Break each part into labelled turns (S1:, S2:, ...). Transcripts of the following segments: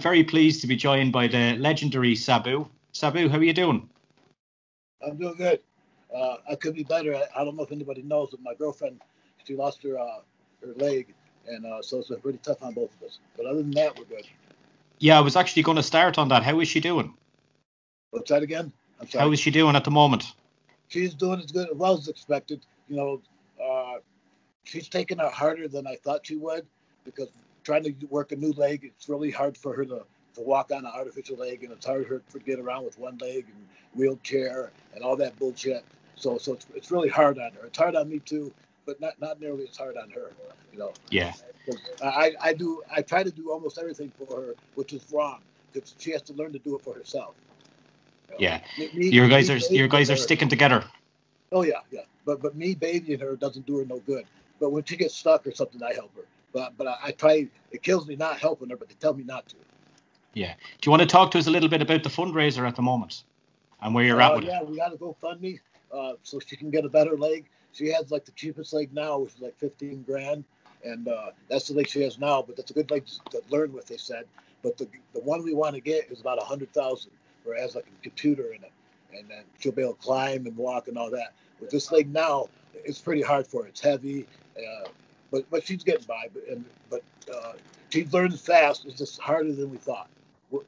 S1: I'm very pleased to be joined by the legendary Sabu. Sabu, how are you doing?
S2: I'm doing good. Uh, I could be better. I, I, don't know if anybody knows, but my girlfriend, she lost her uh, her leg, and uh, so it's been pretty tough on both of us. But other than that, we're good.
S1: Yeah, I was actually going to start on that. How is she doing?
S2: What's that again?
S1: I'm sorry. How is she doing at the moment?
S2: She's doing as good as well as expected. You know, uh, she's taking it harder than I thought she would because trying to work a new leg, it's really hard for her to, to walk on an artificial leg, and it's hard for her to get around with one leg and wheelchair and all that bullshit. So, so it's, it's really hard on her. It's hard on me too, but not not nearly as hard on her. You know.
S1: Yeah.
S2: I, I do I try to do almost everything for her, which is wrong because she has to learn to do it for herself.
S1: You know? Yeah. Me, your guys me, are your guys are sticking together.
S2: Oh yeah, yeah. But but me babying her doesn't do her no good. But when she gets stuck or something, I help her. But but I, I try. It kills me not helping her, but they tell me not to.
S1: Yeah. Do you want to talk to us a little bit about the fundraiser at the moment and where you're uh, at with
S2: yeah,
S1: it?
S2: we got to go fund me uh, so she can get a better leg. She has like the cheapest leg now, which is like 15 grand, and uh, that's the leg she has now. But that's a good leg to learn with, they said. But the the one we want to get is about a hundred thousand, where it has like a computer in it, and then she'll be able to climb and walk and all that. With this leg now, it's pretty hard for her. It's heavy, uh, but but she's getting by. But and but uh, she learns fast. It's just harder than we thought.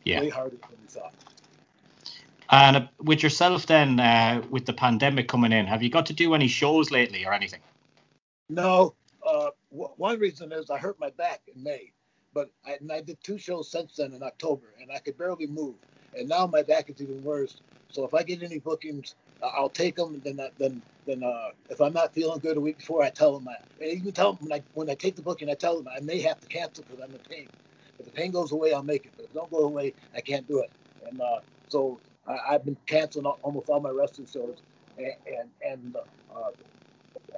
S2: Yeah. Way harder than we thought.
S1: And uh, with yourself, then, uh, with the pandemic coming in, have you got to do any shows lately or anything?
S2: No. Uh, w- one reason is I hurt my back in May, but I, I did two shows since then in October, and I could barely move. And now my back is even worse. So if I get any bookings, I'll take them. Then then then uh, if I'm not feeling good a week before, I tell them I, And even tell them when I when I take the booking, I tell them I may have to cancel because I'm in pain. If the pain goes away, I'll make it. But if it don't go away, I can't do it. And uh, so I, have been canceling almost all my wrestling shows, and and, and uh,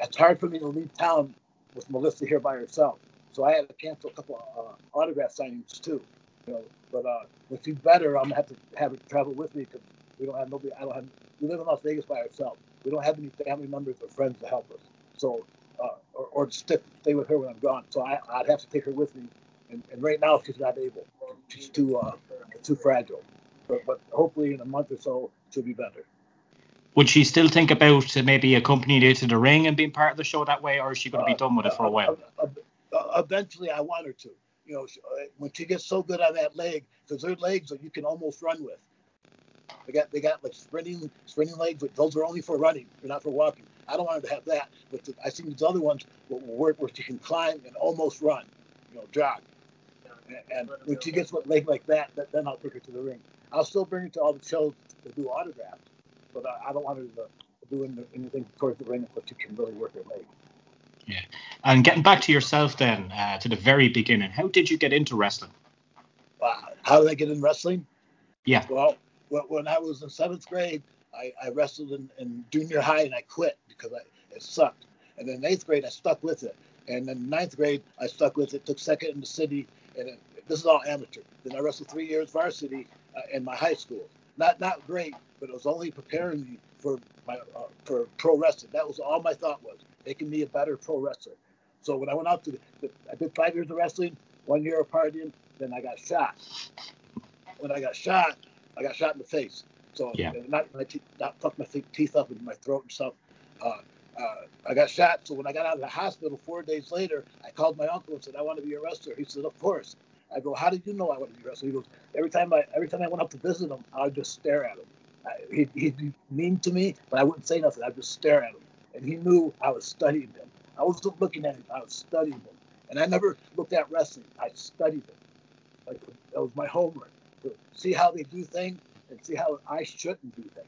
S2: it's hard for me to leave town with Melissa here by herself. So I had to cancel a couple of uh, autograph signings too. You know, but uh, when she's better, I'm gonna have to have her travel with me because we don't have nobody. I don't have. We live in Las Vegas by ourselves. We don't have any family members or friends to help us. So, uh, or, or stick, stay with her when I'm gone. So I, would have to take her with me. And, and right now she's not able. She's too uh, too fragile but, but hopefully in a month or so she'll be better.
S1: Would she still think about maybe accompanying you to the ring and being part of the show that way, or is she going to be uh, done with it for a while? Uh,
S2: uh, eventually, I want her to. You know, when she gets so good on that leg, because her legs you can almost run with. They got they got like sprinting sprinting legs, but those are only for running. They're not for walking. I don't want her to have that, but the, I think these other ones will, will where she can climb and almost run. You know, jog. And, and when she gets a leg like that, then I'll take her to the ring. I'll still bring her to all the shows to do autographs, but I, I don't want her to, do anything towards the ring but she can really work her leg.
S1: Yeah. And getting back to yourself then, uh, to the very beginning, how did you get into wrestling?
S2: Uh, how did I get into wrestling?
S1: Yeah.
S2: Well, when I was in seventh grade, I, I wrestled in, in, junior high and I quit because I, it sucked. And then eighth grade, I stuck with it. And then ninth grade, I stuck with it, took second in the city, and it, this is all amateur. Then I wrestled three years varsity uh, in my high school. Not not great, but it was only preparing me for my uh, for pro wrestling. That was all my thought was making me a better pro wrestler. So when I went out to, the, I did five years of wrestling, one year of partying, then I got shot. When I got shot, I got shot in the face. So yeah. not my teeth, not fucked my teeth up in my throat and stuff. Uh, uh, I got shot. So when I got out of the hospital four days later, I called my uncle and said, I want to be a wrestler. He said, Of course. I go, How did you know I want to be a wrestler? He goes, Every time I every time I went up to visit him, I would just stare at him. I, he'd, he'd be mean to me, but I wouldn't say nothing. I'd just stare at him. And he knew I was studying him. I wasn't looking at him, I was studying him. And I never looked at wrestling, I studied it. Like that was my homework. To see how they do things and see how I shouldn't do things.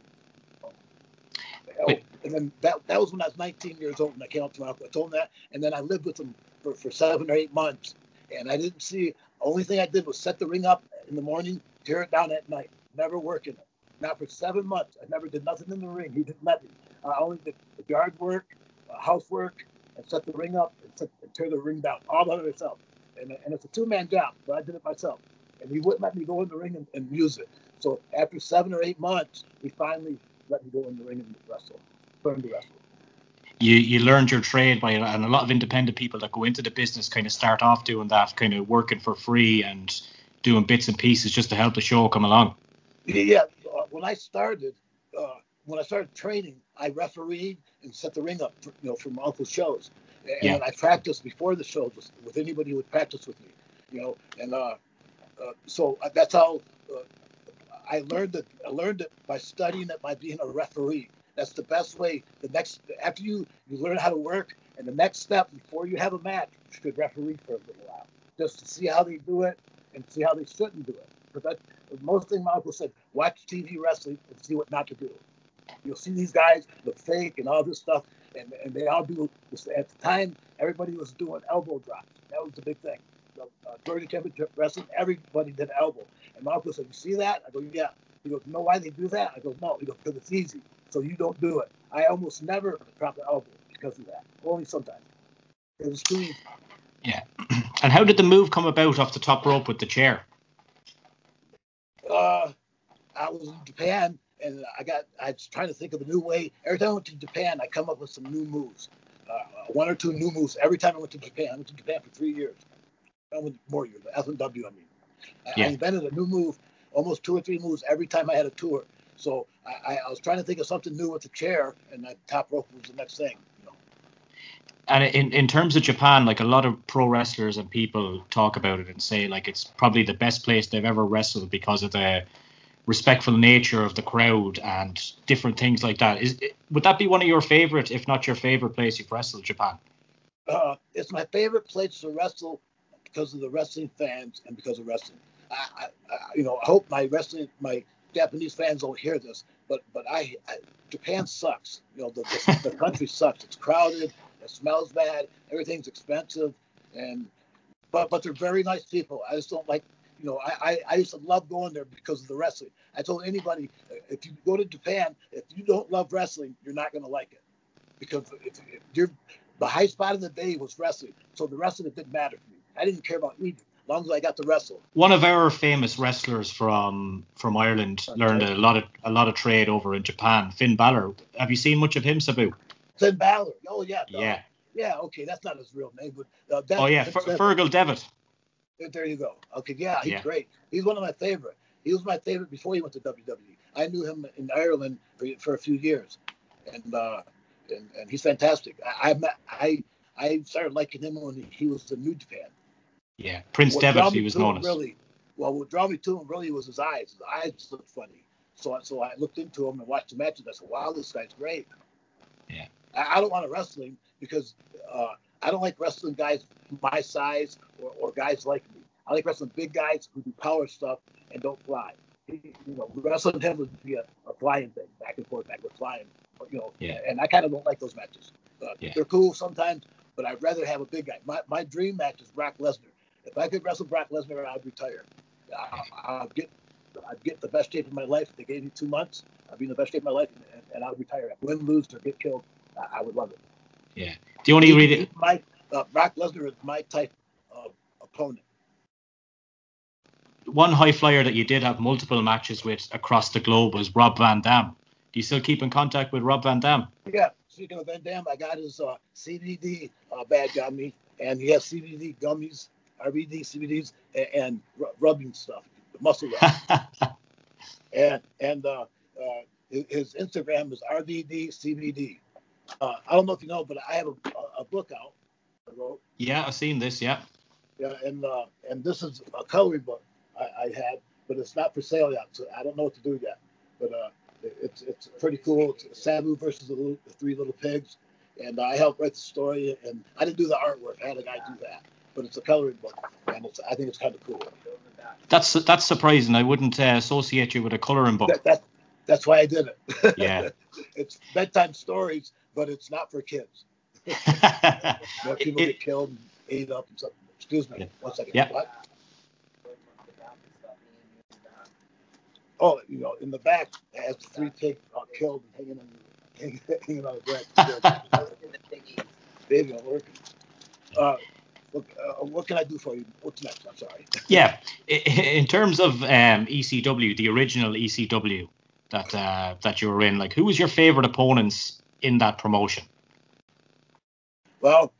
S2: Wait. And then that, that was when I was 19 years old and I came up to my uncle. I told him that. And then I lived with him for, for seven or eight months. And I didn't see, only thing I did was set the ring up in the morning, tear it down at night, never working it. Now for seven months, I never did nothing in the ring. He didn't let me. I only did the yard work, uh, housework, and set the ring up and, set, and tear the ring down all by myself. And, and it's a two-man job, but I did it myself. And he wouldn't let me go in the ring and, and use it. So after seven or eight months, he finally let me go in the ring and wrestle, learn to wrestle.
S1: You, you learned your trade by and a lot of independent people that go into the business kind of start off doing that kind of working for free and doing bits and pieces just to help the show come along.
S2: Yeah, uh, when I started, uh, when I started training, I refereed and set the ring up, for, you know, for my uncle's shows, and
S1: Yeah.
S2: I practiced before the shows with, with anybody who would practice with me, you know, and uh, uh, so that's how uh, I learned it. I learned it by studying it by being a referee. That's the best way. The next after you you learn how to work, and the next step before you have a match, you should referee for a little while, just to see how they do it and see how they shouldn't do it. But that most thing my uncle said: watch TV wrestling and see what not to do. You'll see these guys look fake and all this stuff, and, and they all do. At the time, everybody was doing elbow drops. That was the big thing. Uh, during the championship wrestling, everybody did elbow. And my uncle said, "You see that?" I go, "Yeah." He goes, You "Know why they do that?" I go, "No." He goes, "Because it's easy, so you don't do it." I almost never drop an elbow because of that. Only sometimes. It was too easy.
S1: And how did the move come about off the top rope with the chair?
S2: uh, I was in Japan and I got I was trying to think of a new way. Every time I went to Japan, I come up with some new moves, uh, one or two new moves every time I went to Japan. I went to Japan for three years. I went more years, FMW. I mean, I,
S1: Yeah.
S2: I invented a new move, almost two or three moves every time I had a tour. So I, I, I was trying to think of something new with the chair, and that top rope was the next thing. You know.
S1: And in, in terms of Japan, like a lot of pro wrestlers and people talk about it and say like it's probably the best place they've ever wrestled because of the respectful nature of the crowd and different things like that. Is would that be one of your favorite, if not your favorite place you've wrestled, Japan?
S2: Uh, it's my favorite place to wrestle because of the wrestling fans and because of wrestling. I, I, you know, I hope my wrestling, my Japanese fans don't hear this, but but I, I Japan sucks. You know, the, the, the country sucks. It's crowded. It smells bad. Everything's expensive, and but but they're very nice people. I just don't like. You know, I, I, I used to love going there because of the wrestling. I told anybody, if you go to Japan, if you don't love wrestling, you're not going to like it because if, if you're the high spot of the day was wrestling. So the wrestling didn't matter to me. I didn't care about eating, as long as I got to wrestle.
S1: One of our famous wrestlers from from Ireland learned a lot of a lot of trade over in Japan. Finn Balor. Have you seen much of him, Sabu?
S2: Finn Balor. Oh yeah. uh,
S1: Yeah.
S2: yeah. Okay, that's not his real name, but uh, that,
S1: Oh yeah, Fer- Fergal Devitt.
S2: there you go. Okay, yeah, he's
S1: Yeah.
S2: great. He's one of my favorite. He was my favorite before he went to WWE. I knew him in Ireland for, for a few years, and uh, and, and he's fantastic. I I, I I started liking him when he was in New Japan.
S1: Yeah, Prince
S2: What
S1: Devitt. He was known as.
S2: Really, well, what drew me to him really was his eyes. His eyes just looked funny. So, I- so I looked into him and watched the matches. I said, "Wow, this guy's great."
S1: Yeah.
S2: I, I don't want to wrestle him because uh, I don't like wrestling guys my size or, or guys like me. I like wrestling big guys who do power stuff and don't fly. You know, wrestling him would be a, a flying thing, back and forth, back and forth, flying. You know,
S1: Yeah.
S2: and I kind of don't like those matches. Uh,
S1: Yeah.
S2: They're cool sometimes, but I'd rather have a big guy. My, my dream match is Brock Lesnar. If I could wrestle Brock Lesnar, I'd retire. I, I'd get I'd get the best shape of my life. If they gave me two months, I'd be in the best shape of my life, and, and I'd retire. Win, lose, or get killed, I, I would love it.
S1: The only
S2: He-
S1: really
S2: he's my uh, Brock Lesnar is my type of opponent.
S1: one high flyer that you did have multiple matches with across the globe was Rob Van Dam. Do you still keep in contact with Rob Van Dam?
S2: Yeah. Speaking of Van Dam, I got his uh, CBD uh, badge on me, and he has CBD gummies, RVD CBDs, and, and ru- rubbing stuff, muscle rub. and and uh, uh, his his Instagram is RVD CBD. Uh, I don't know if you know, but I have a, a book out. I wrote,
S1: yeah, I've seen this. Yeah.
S2: yeah, and uh, and this is a coloring book I, I had, but it's not for sale yet, so I don't know what to do yet. But uh, it- it's it's pretty cool. It's Sabu versus the, little, the three little pigs, and I helped write the story, and I didn't do the artwork. I had a guy do that, but it's a coloring book, and it's I think it's kind of cool.
S1: That's that's surprising. I wouldn't uh, associate you with a coloring book.
S2: That, that that's why I did it.
S1: Yeah.
S2: it's bedtime stories, but it's not for kids. You know, people
S1: It-
S2: get killed and ate up and something. Excuse me.
S1: Yeah.
S2: One second.
S1: Yeah.
S2: What? Oh, you know, in the back, it has three pigs uh, killed and hanging on, hanging, hanging on the branch. Baby, I'm working. Uh, look, uh, what can I do for you? What's next? I'm sorry.
S1: yeah. In terms of um, ECW, the original ECW that uh, that you were in, like who was your favorite opponents in that promotion?
S2: Well,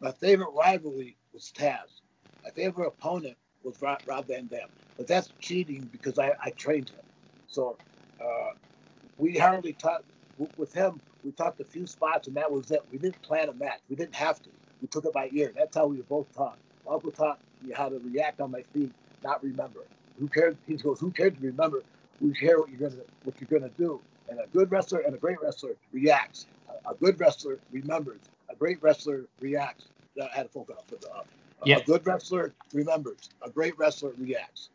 S2: my favorite rivalry was Taz. My favorite opponent was Rob, Rob Van Dam. But that's cheating because I, I trained him. So uh, we hardly talked with him. We talked a few spots, and that was it. We didn't plan a match. We didn't have to. We took it by ear. That's how we were both taught. Uncle taught me how to react on my feet, not remember. Who cares? He goes, "Who cares to remember? We care what you're gonna what you're gonna do." And a good wrestler and a great wrestler reacts. A, a good wrestler remembers. A great wrestler reacts. I had a phone call. But, uh, yeah. A good wrestler remembers. A great wrestler reacts.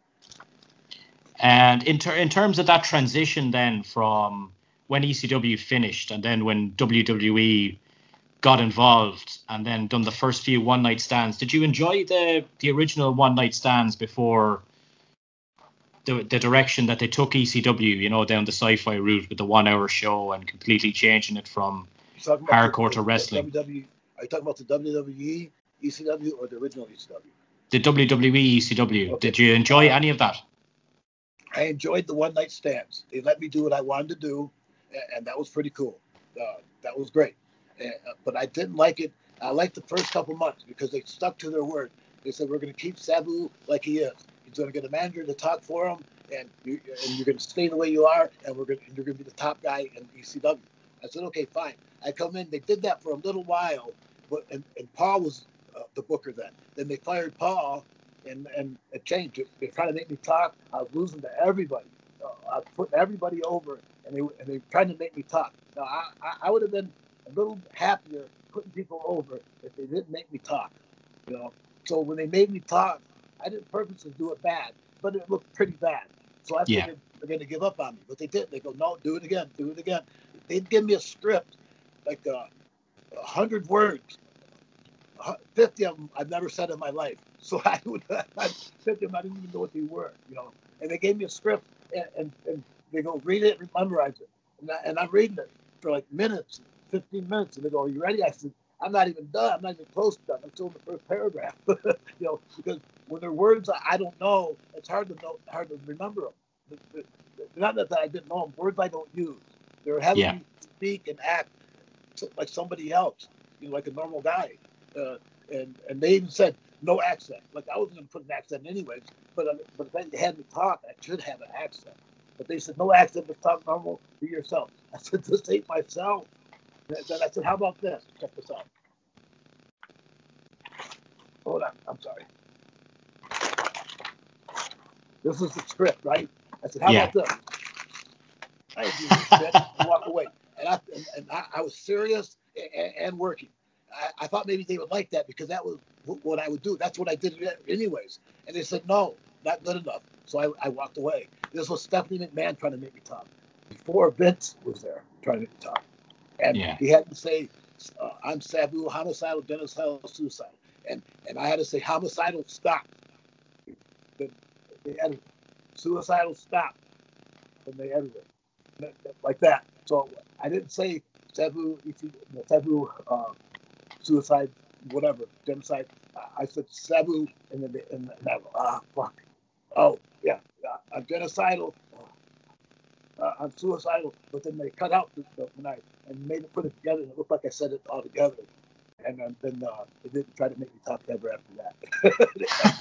S1: And in, ter- in terms of that transition, then from when ECW finished and then when WWE got involved and then done the first few one night stands, did you enjoy the the original one night stands before the, the direction that they took ECW, you know, down the sci-fi route with the one-hour show and completely changing it from hardcore to wrestling.
S2: WWE, are you talking about the WWE ECW or the original ECW?
S1: The WWE ECW. Okay. Did you enjoy any of that?
S2: I enjoyed the one-night stands. They let me do what I wanted to do, and that was pretty cool. Uh, that was great. Uh, but I didn't like it. I liked the first couple months because they stuck to their word. They said we're going to keep Sabu like he is. He's going to get a manager to talk for him, and, you, and you're going to stay the way you are, and we're going to, you're going to be the top guy in ECW. I said, okay, fine. I come in. They did that for a little while, but and, and Paul was uh, the booker then. Then they fired Paul, and and it changed. They tried to make me talk. I was losing to everybody. Uh, I putting everybody over, and they and they tried to make me talk. Now I, I, I would have been a little happier putting people over if they didn't make me talk. You know. So when they made me talk, I didn't purposely do it bad, but it looked pretty bad. So I yeah. figured they're going to give up on me, but they didn't. They go, no, do it again, do it again. They'd give me a script, like uh, a uh, hundred words, 50 of them I've never said in my life. So I would, I said to them, I didn't even know what they were, you know. And they gave me a script, and, and, and they go, read it, memorize it. And, I, and I'm reading it for like minutes, 15 minutes, and they go, are you ready? I said, I'm not even done. I'm not even close to done. I'm still in the first paragraph. you know, because when they're words I don't know, it's hard to know, hard to remember them. Not that I didn't know them. Words I don't use. They're having yeah. me speak and act like somebody else, you know, like a normal guy. Uh, and and they even said no accent. Like I wasn't going to put an accent anyways, but uh, but if they had me talk, I should have an accent. But they said no accent, just talk normal, be yourself. I said this ain't myself. I said, how about this? Check this out. Hold on, I'm sorry. This is the script, right? I said, how yeah. about this? I didn't do this and walk away. And I and, and I, I, was serious and, and working. I, I, thought maybe they would like that because that was what I would do. That's what I did anyways. And they said, no, not good enough. So I, I walked away. This was Stephanie McMahon trying to make me talk. Before Vince was there trying to make me talk. And yeah. he had to say, uh, I'm Sabu, homicidal, genocidal, suicidal. And and I had to say, homicidal, stop. The, they edited Suicidal, stop. And they edited it. Like that. So I didn't say Sabu, Sabu, uh, suicide, whatever, genocide. I said Sabu, and then, and then ah, fuck. Oh, yeah, I'm genocidal. Uh, I'm suicidal, but then they cut out the, the when I and made it put it together, and it looked like I said it all together. And then, then uh, they didn't try to make me talk ever after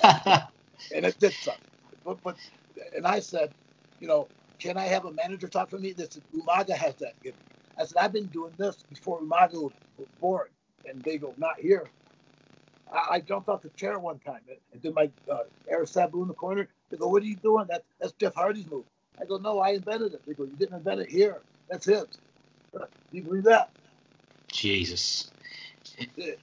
S2: that. and it did suck. But, but and I said, you know, can I have a manager talk to me? This Umaga has that gift. I said, I've been doing this before Umaga was born and they go, not here. I, I jumped off the chair one time and did my uh, air sabu in the corner. They go, what are you doing? That, that's Jeff Hardy's move. I go, no, I invented it. They go, you didn't invent it here. That's his. Uh, you believe that?
S1: Jesus.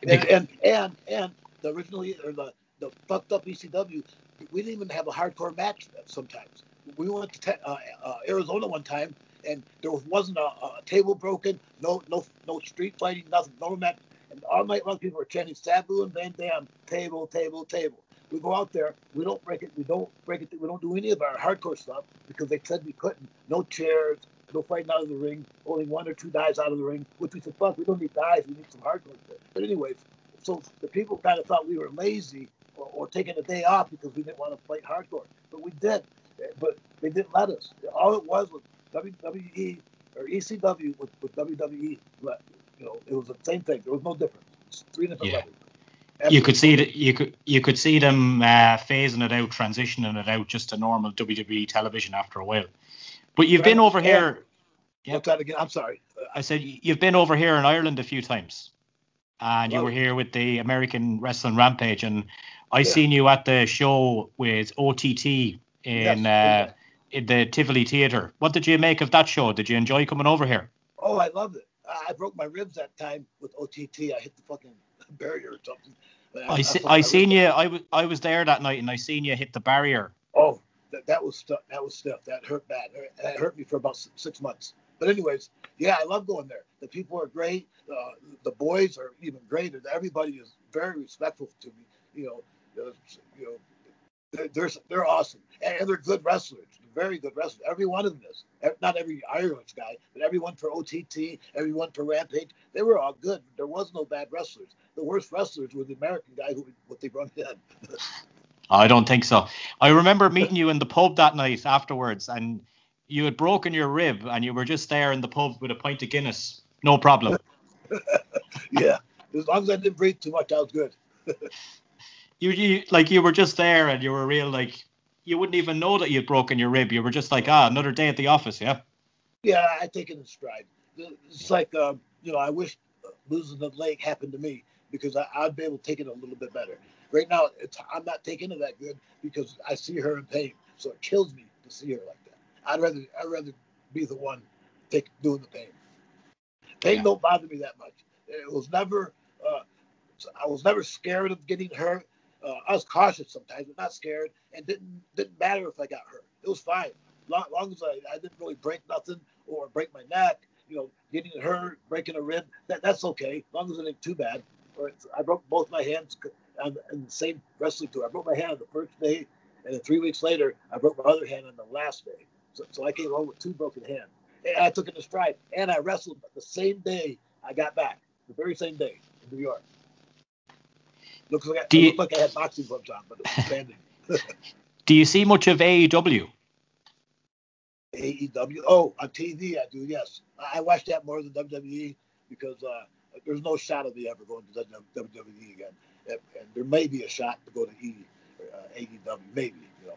S2: And, and, and, and the originally, or the, the fucked up ECW, we didn't even have a hardcore match sometimes. We went to te- uh, uh, Arizona one time, and there wasn't a, a, table broken, no no no street fighting, nothing, no match. And all night long, people were chanting Sabu and Van Dam, table, table, table. We go out there, we don't break it, we don't break it, we don't do any of our hardcore stuff because they said we couldn't. No chairs, no fighting out of the ring, only one or two guys out of the ring, which we said, fuck, we don't need guys, we need some hardcore. But anyways, so the people kind of thought we were lazy or, or taking a day off because we didn't want to fight hardcore. But we did, but they didn't let us. All it was was WWE or ECW with, with WWE. You know, it was the same thing. There was no difference. It's three different yeah. levels.
S1: you could see that you could you could see them uh, phasing it out, transitioning it out just to normal WWE television after a while. But you've been over here.
S2: Yeah. What's that again? I'm sorry.
S1: I said you've been over here in Ireland a few times, and you were here with the American Wrestling Rampage, and I yeah. seen you at the show with OTT in yes. uh, in the Tivoli Theatre. What did you make of that show? Did you enjoy coming over here?
S2: Oh, I loved it. I broke my ribs that time with OTT. I hit the fucking barrier or something.
S1: I, I, see, I seen you. I was I was there that night, and I seen you hit the barrier.
S2: Oh, that, that was stuff. That was stiff. That hurt bad. That hurt me for about six months. But anyways, yeah, I love going there. The people are great. Uh, the boys are even greater. Everybody is very respectful to me. You know, you know, they're, they're, they're awesome and they're good wrestlers. very good wrestlers. Every one of them is. Not every Irish guy, but everyone for OTT, everyone for Rampage. They were all good. There was no bad wrestlers. The worst wrestlers were the American guy who what they brought in.
S1: I don't think so. I remember meeting you in the pub that night afterwards, and you had broken your rib, and you were just there in the pub with a pint of Guinness. No problem.
S2: yeah, as long as I didn't breathe too much, I was good.
S1: you, you like you were just there, and you were real like you wouldn't even know that you'd broken your rib. You were just like, ah, another day at the office, yeah.
S2: Yeah, I take it in stride. It's like, um, you know, I wish losing the leg happened to me because I, would be able to take it a little bit better. Right now, I'm not taking it that good because I see her in pain, so it kills me to see her like that. I'd rather I'd rather be the one take doing the pain. Pain yeah. don't bother me that much. It was never uh, I was never scared of getting hurt. Uh, I was cautious sometimes, but not scared, and didn't didn't matter if I got hurt. It was fine, long, long as I, I didn't really break nothing or break my neck. You know, getting hurt, breaking a rib, that, that's okay, long as it ain't too bad. Or I broke both my hands on, the same wrestling tour. I broke my hand on the first day, and then three weeks later, I broke my other hand on the last day. So, so I came home with two broken hands. And I took it in stride, and I wrestled the same day I got back, the very same day in New York. Looks like, I, you, like I had boxing gloves on, but it was standing.
S1: do you see much of AEW?
S2: AEW? Oh, on TV, I do, yes. I watch that more than WWE because uh, there's no shot of me ever going to WWE again. And, there may be a shot to go to e, uh, AEW, maybe, you know.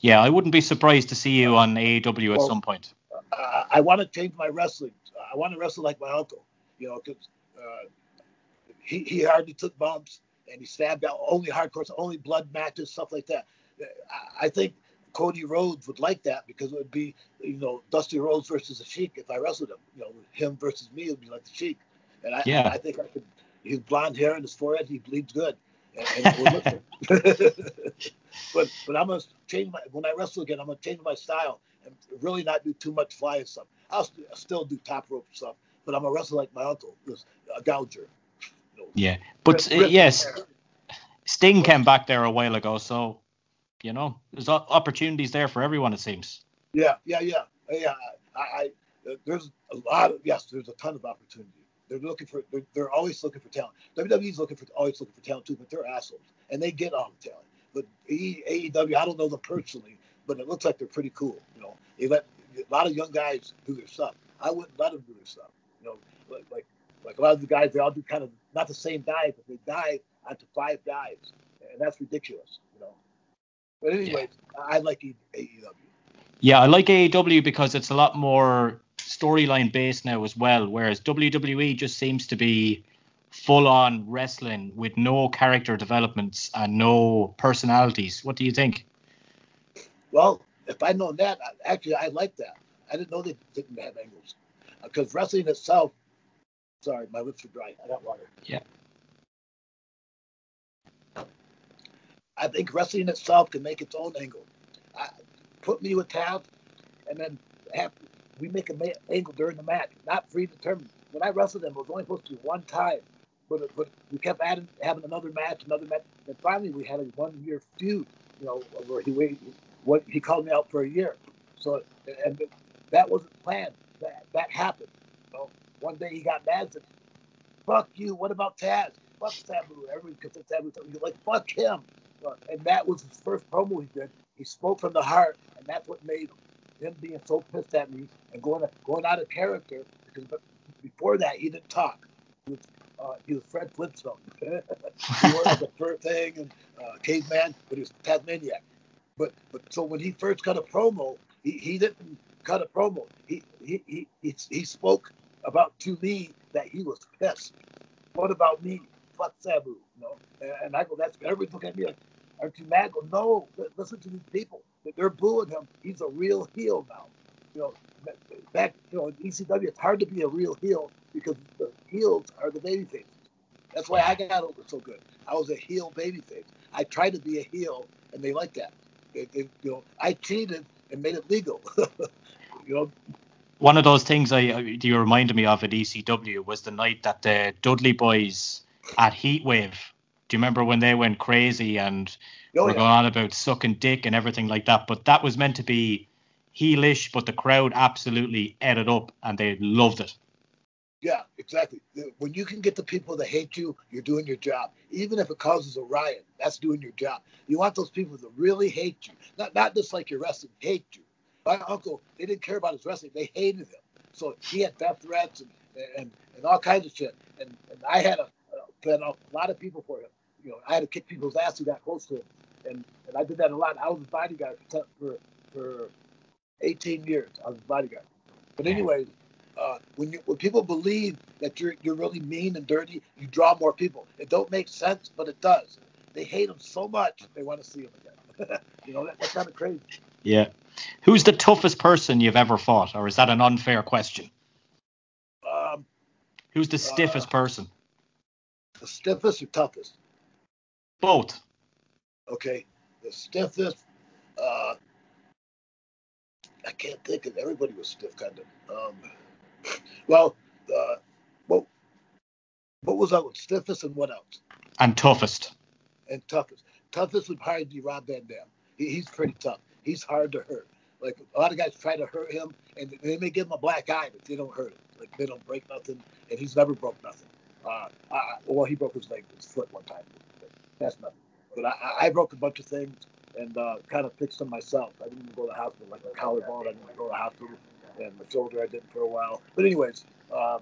S1: Yeah, I wouldn't be surprised to see you on AEW at some point.
S2: Uh, I want to change my wrestling. I want to wrestle like my uncle, you know, because uh, he, he hardly took bumps and he stabbed out only hardcore, only blood matches, stuff like that. I, I think Cody Rhodes would like that because it would be, you know, Dusty Rhodes versus the Sheik if I wrestled him. You know, him versus me would be like the Sheik. And I, yeah. I think I could. His blonde hair and his forehead, he bleeds good. And, and but but I'm gonna change my when I wrestle again. I'm gonna change my style and really not do too much flying stuff. I'll, st- still do top rope stuff, but I'm gonna wrestle like my uncle, was a uh, gouger.
S1: You know, yeah, but rip, uh, rip yes, Sting came back there a while ago, so you know there's opportunities there for everyone. It seems.
S2: Yeah, yeah, yeah, yeah. I, I there's a lot of yes, there's a ton of opportunity. They're looking for they're, they're always looking for talent. WWE's looking for always looking for talent too, but they're assholes and they get all the talent. But AEW, I don't know them personally, but it looks like they're pretty cool. You know, they let a lot of young guys do their stuff. I wouldn't let them do their stuff. You know, like like, a lot of the guys, they all do kind of not the same dive, but they dive onto five dives, and that's ridiculous. You know. But anyway, yeah. I like AEW.
S1: Yeah, I like AEW because it's a lot more storyline based now as well, whereas WWE just seems to be full on wrestling with no character developments and no personalities. What do you think?
S2: Well, if I'd known that, actually, I like that. I didn't know they didn't have angles uh, because wrestling itself. Sorry, my lips are dry. I got water.
S1: Yeah.
S2: I think wrestling itself can make its own angle. I, put me with Taz, and then have we make an angle during the match, not predetermined. When I wrestled them, it was only supposed to be one time, but but we kept adding, having another match, another match, and finally we had a one-year feud. You know, where he waited, what he called me out for a year. So and that wasn't planned. That that happened. You know, one day he got mad and said, "Fuck you! What about Taz? Fuck Sabu!" Everybody considers Sabu. He's like, "Fuck him!" And that was his first promo he did. He spoke from the heart, and that's what made him him being so pissed at me and going going out of character because before that he didn't talk. He was Uh, he was Fred Flintstone. he was a fur thing and uh, caveman, but he was Tasmaniac. But but so when he first cut a promo, he, he didn't cut a promo. He, he he he he spoke about to me that he was pissed. What about me? Fuck Sabu, you know. And, and I go, that's everybody's looking at me like, aren't you mad? I go, no, listen to these people. They're booing him. He's a real heel now. You know, back you know in ECW, it's hard to be a real heel because the heels are the baby faces. That's why I got over so good. I was a heel baby face. I tried to be a heel, and they like that. You know, I cheated and made it legal. you know.
S1: One of those things I you reminded me of at ECW was the night that the Dudley boys at Heatwave. Do you remember when they went crazy and oh, were yeah. going on about sucking dick and everything like that? But that was meant to be heelish, but the crowd absolutely ate it up and they loved it.
S2: Yeah, exactly. When you can get the people that hate you, you're doing your job. Even if it causes a riot, that's doing your job. You want those people to really hate you, not not just like your wrestling, hate you. My uncle, they didn't care about his wrestling; they hated him. So he had death threats and and, and all kinds of shit. And, and I had a, a, a lot of people for him. You know, I had to kick people's ass who got close to him, and and I did that a lot. I was a bodyguard for for, for 18 years. I was a bodyguard. But anyway, uh, when you when people believe that you're you're really mean and dirty, you draw more people. It don't make sense, but it does. They hate them so much they want to see them again. you know that, that's kind of crazy.
S1: Yeah. Who's the toughest person you've ever fought, or is that an unfair question?
S2: Um,
S1: Who's the stiffest uh, person?
S2: The stiffest or toughest?
S1: Both.
S2: Okay. The stiffest. Uh, I can't think of. Everybody was stiff, kind of. Um, well, uh, what, what was that? With? Stiffest and what else?
S1: And toughest.
S2: And toughest. Toughest would probably be Rob Van Dam. He, he's pretty tough. He's hard to hurt. Like a lot of guys try to hurt him, and they may give him a black eye, but they don't hurt him. Like they don't break nothing, and he's never broke nothing. Uh, I, well, he broke his leg, his foot one time. But I, I broke a bunch of things and uh, kind of fixed them myself. I didn't even go to the hospital. Like a collarbone, I didn't go to the hospital and the shoulder I didn't for a while. But anyways, um,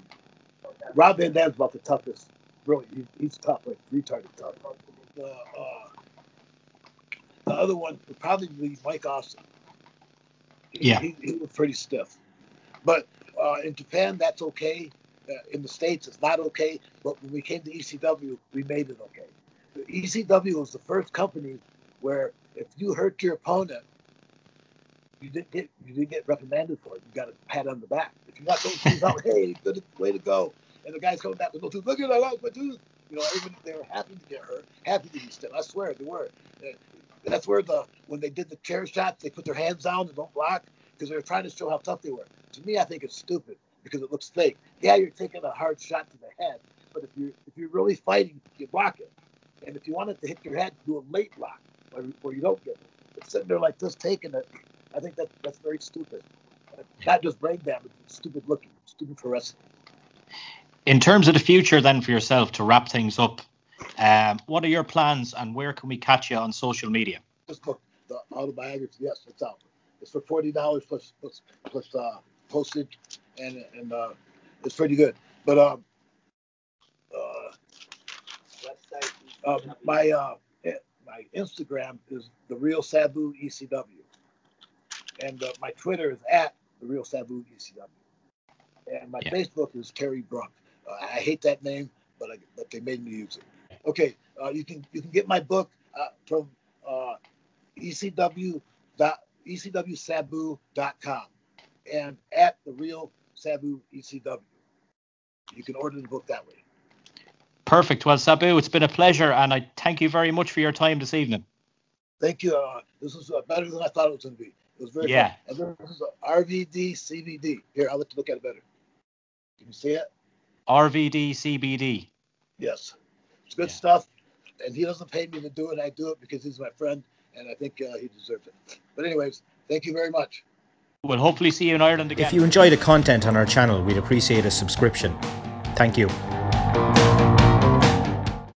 S2: Rob Van Dam's about the toughest. Really, he, he's tough, like retarded tough. The, uh, the other one would probably be Mike Awesome.
S1: He, yeah,
S2: he, he was pretty stiff. But uh, in Japan, that's okay. Uh, in the states, it's not okay. But when we came to ECW, we made it okay. ECW was the first company where if you hurt your opponent, you didn't get you didn't get reprimanded for it. You got a pat on the back. If you got those shoes out, hey, good way to go. And the guy's coming back with no tooth. Look at that, I lost my tooth. You know, everybody they were happy to get hurt, happy to be still. I swear they were. That's where the when they did the chair shots, they put their hands down and don't block because they were trying to show how tough they were. To me, I think it's stupid because it looks fake. Yeah, you're taking a hard shot to the head, but if you're if you're really fighting, you block it. And if you want it to hit your head, do a late block where, where you don't get it. But sitting there like this, taking it, I think that that's very stupid. Not just brain damage, stupid looking, stupid for wrestling.
S1: In terms of the future, then for yourself to wrap things up, um, what are your plans and where can we catch you on social media?
S2: This book, the autobiography, yes, it's out. It's for forty dollars plus plus plus uh, postage, and and uh, it's pretty good. But um, uh, uh, my uh, my Instagram is the real Sabu ECW, and uh, my Twitter is at the real Sabu ECW, and my yeah. Facebook is Terry Brunk. Uh, I hate that name, but I, but they made me use it. Okay, uh, you can you can get my book uh, from uh, ECW dot ECWSabu.com and at the real Sabu ECW. You can order the book that way.
S1: Perfect. Well, Sabu, it's been a pleasure, and I thank you very much for your time this evening.
S2: Thank you. Uh, this was uh, better than I thought it was going to be. It was very
S1: yeah.
S2: Fun. This is RVD CBD. Here, I'll let you look at it better. Can you see it?
S1: RVD CBD.
S2: Yes, it's good yeah. stuff. And he doesn't pay me to do it. I do it because he's my friend, and I think uh, he deserves it. But anyways, thank you very much.
S1: We'll hopefully see you in Ireland again.
S3: If you enjoy the content on our channel, we'd appreciate a subscription. Thank you.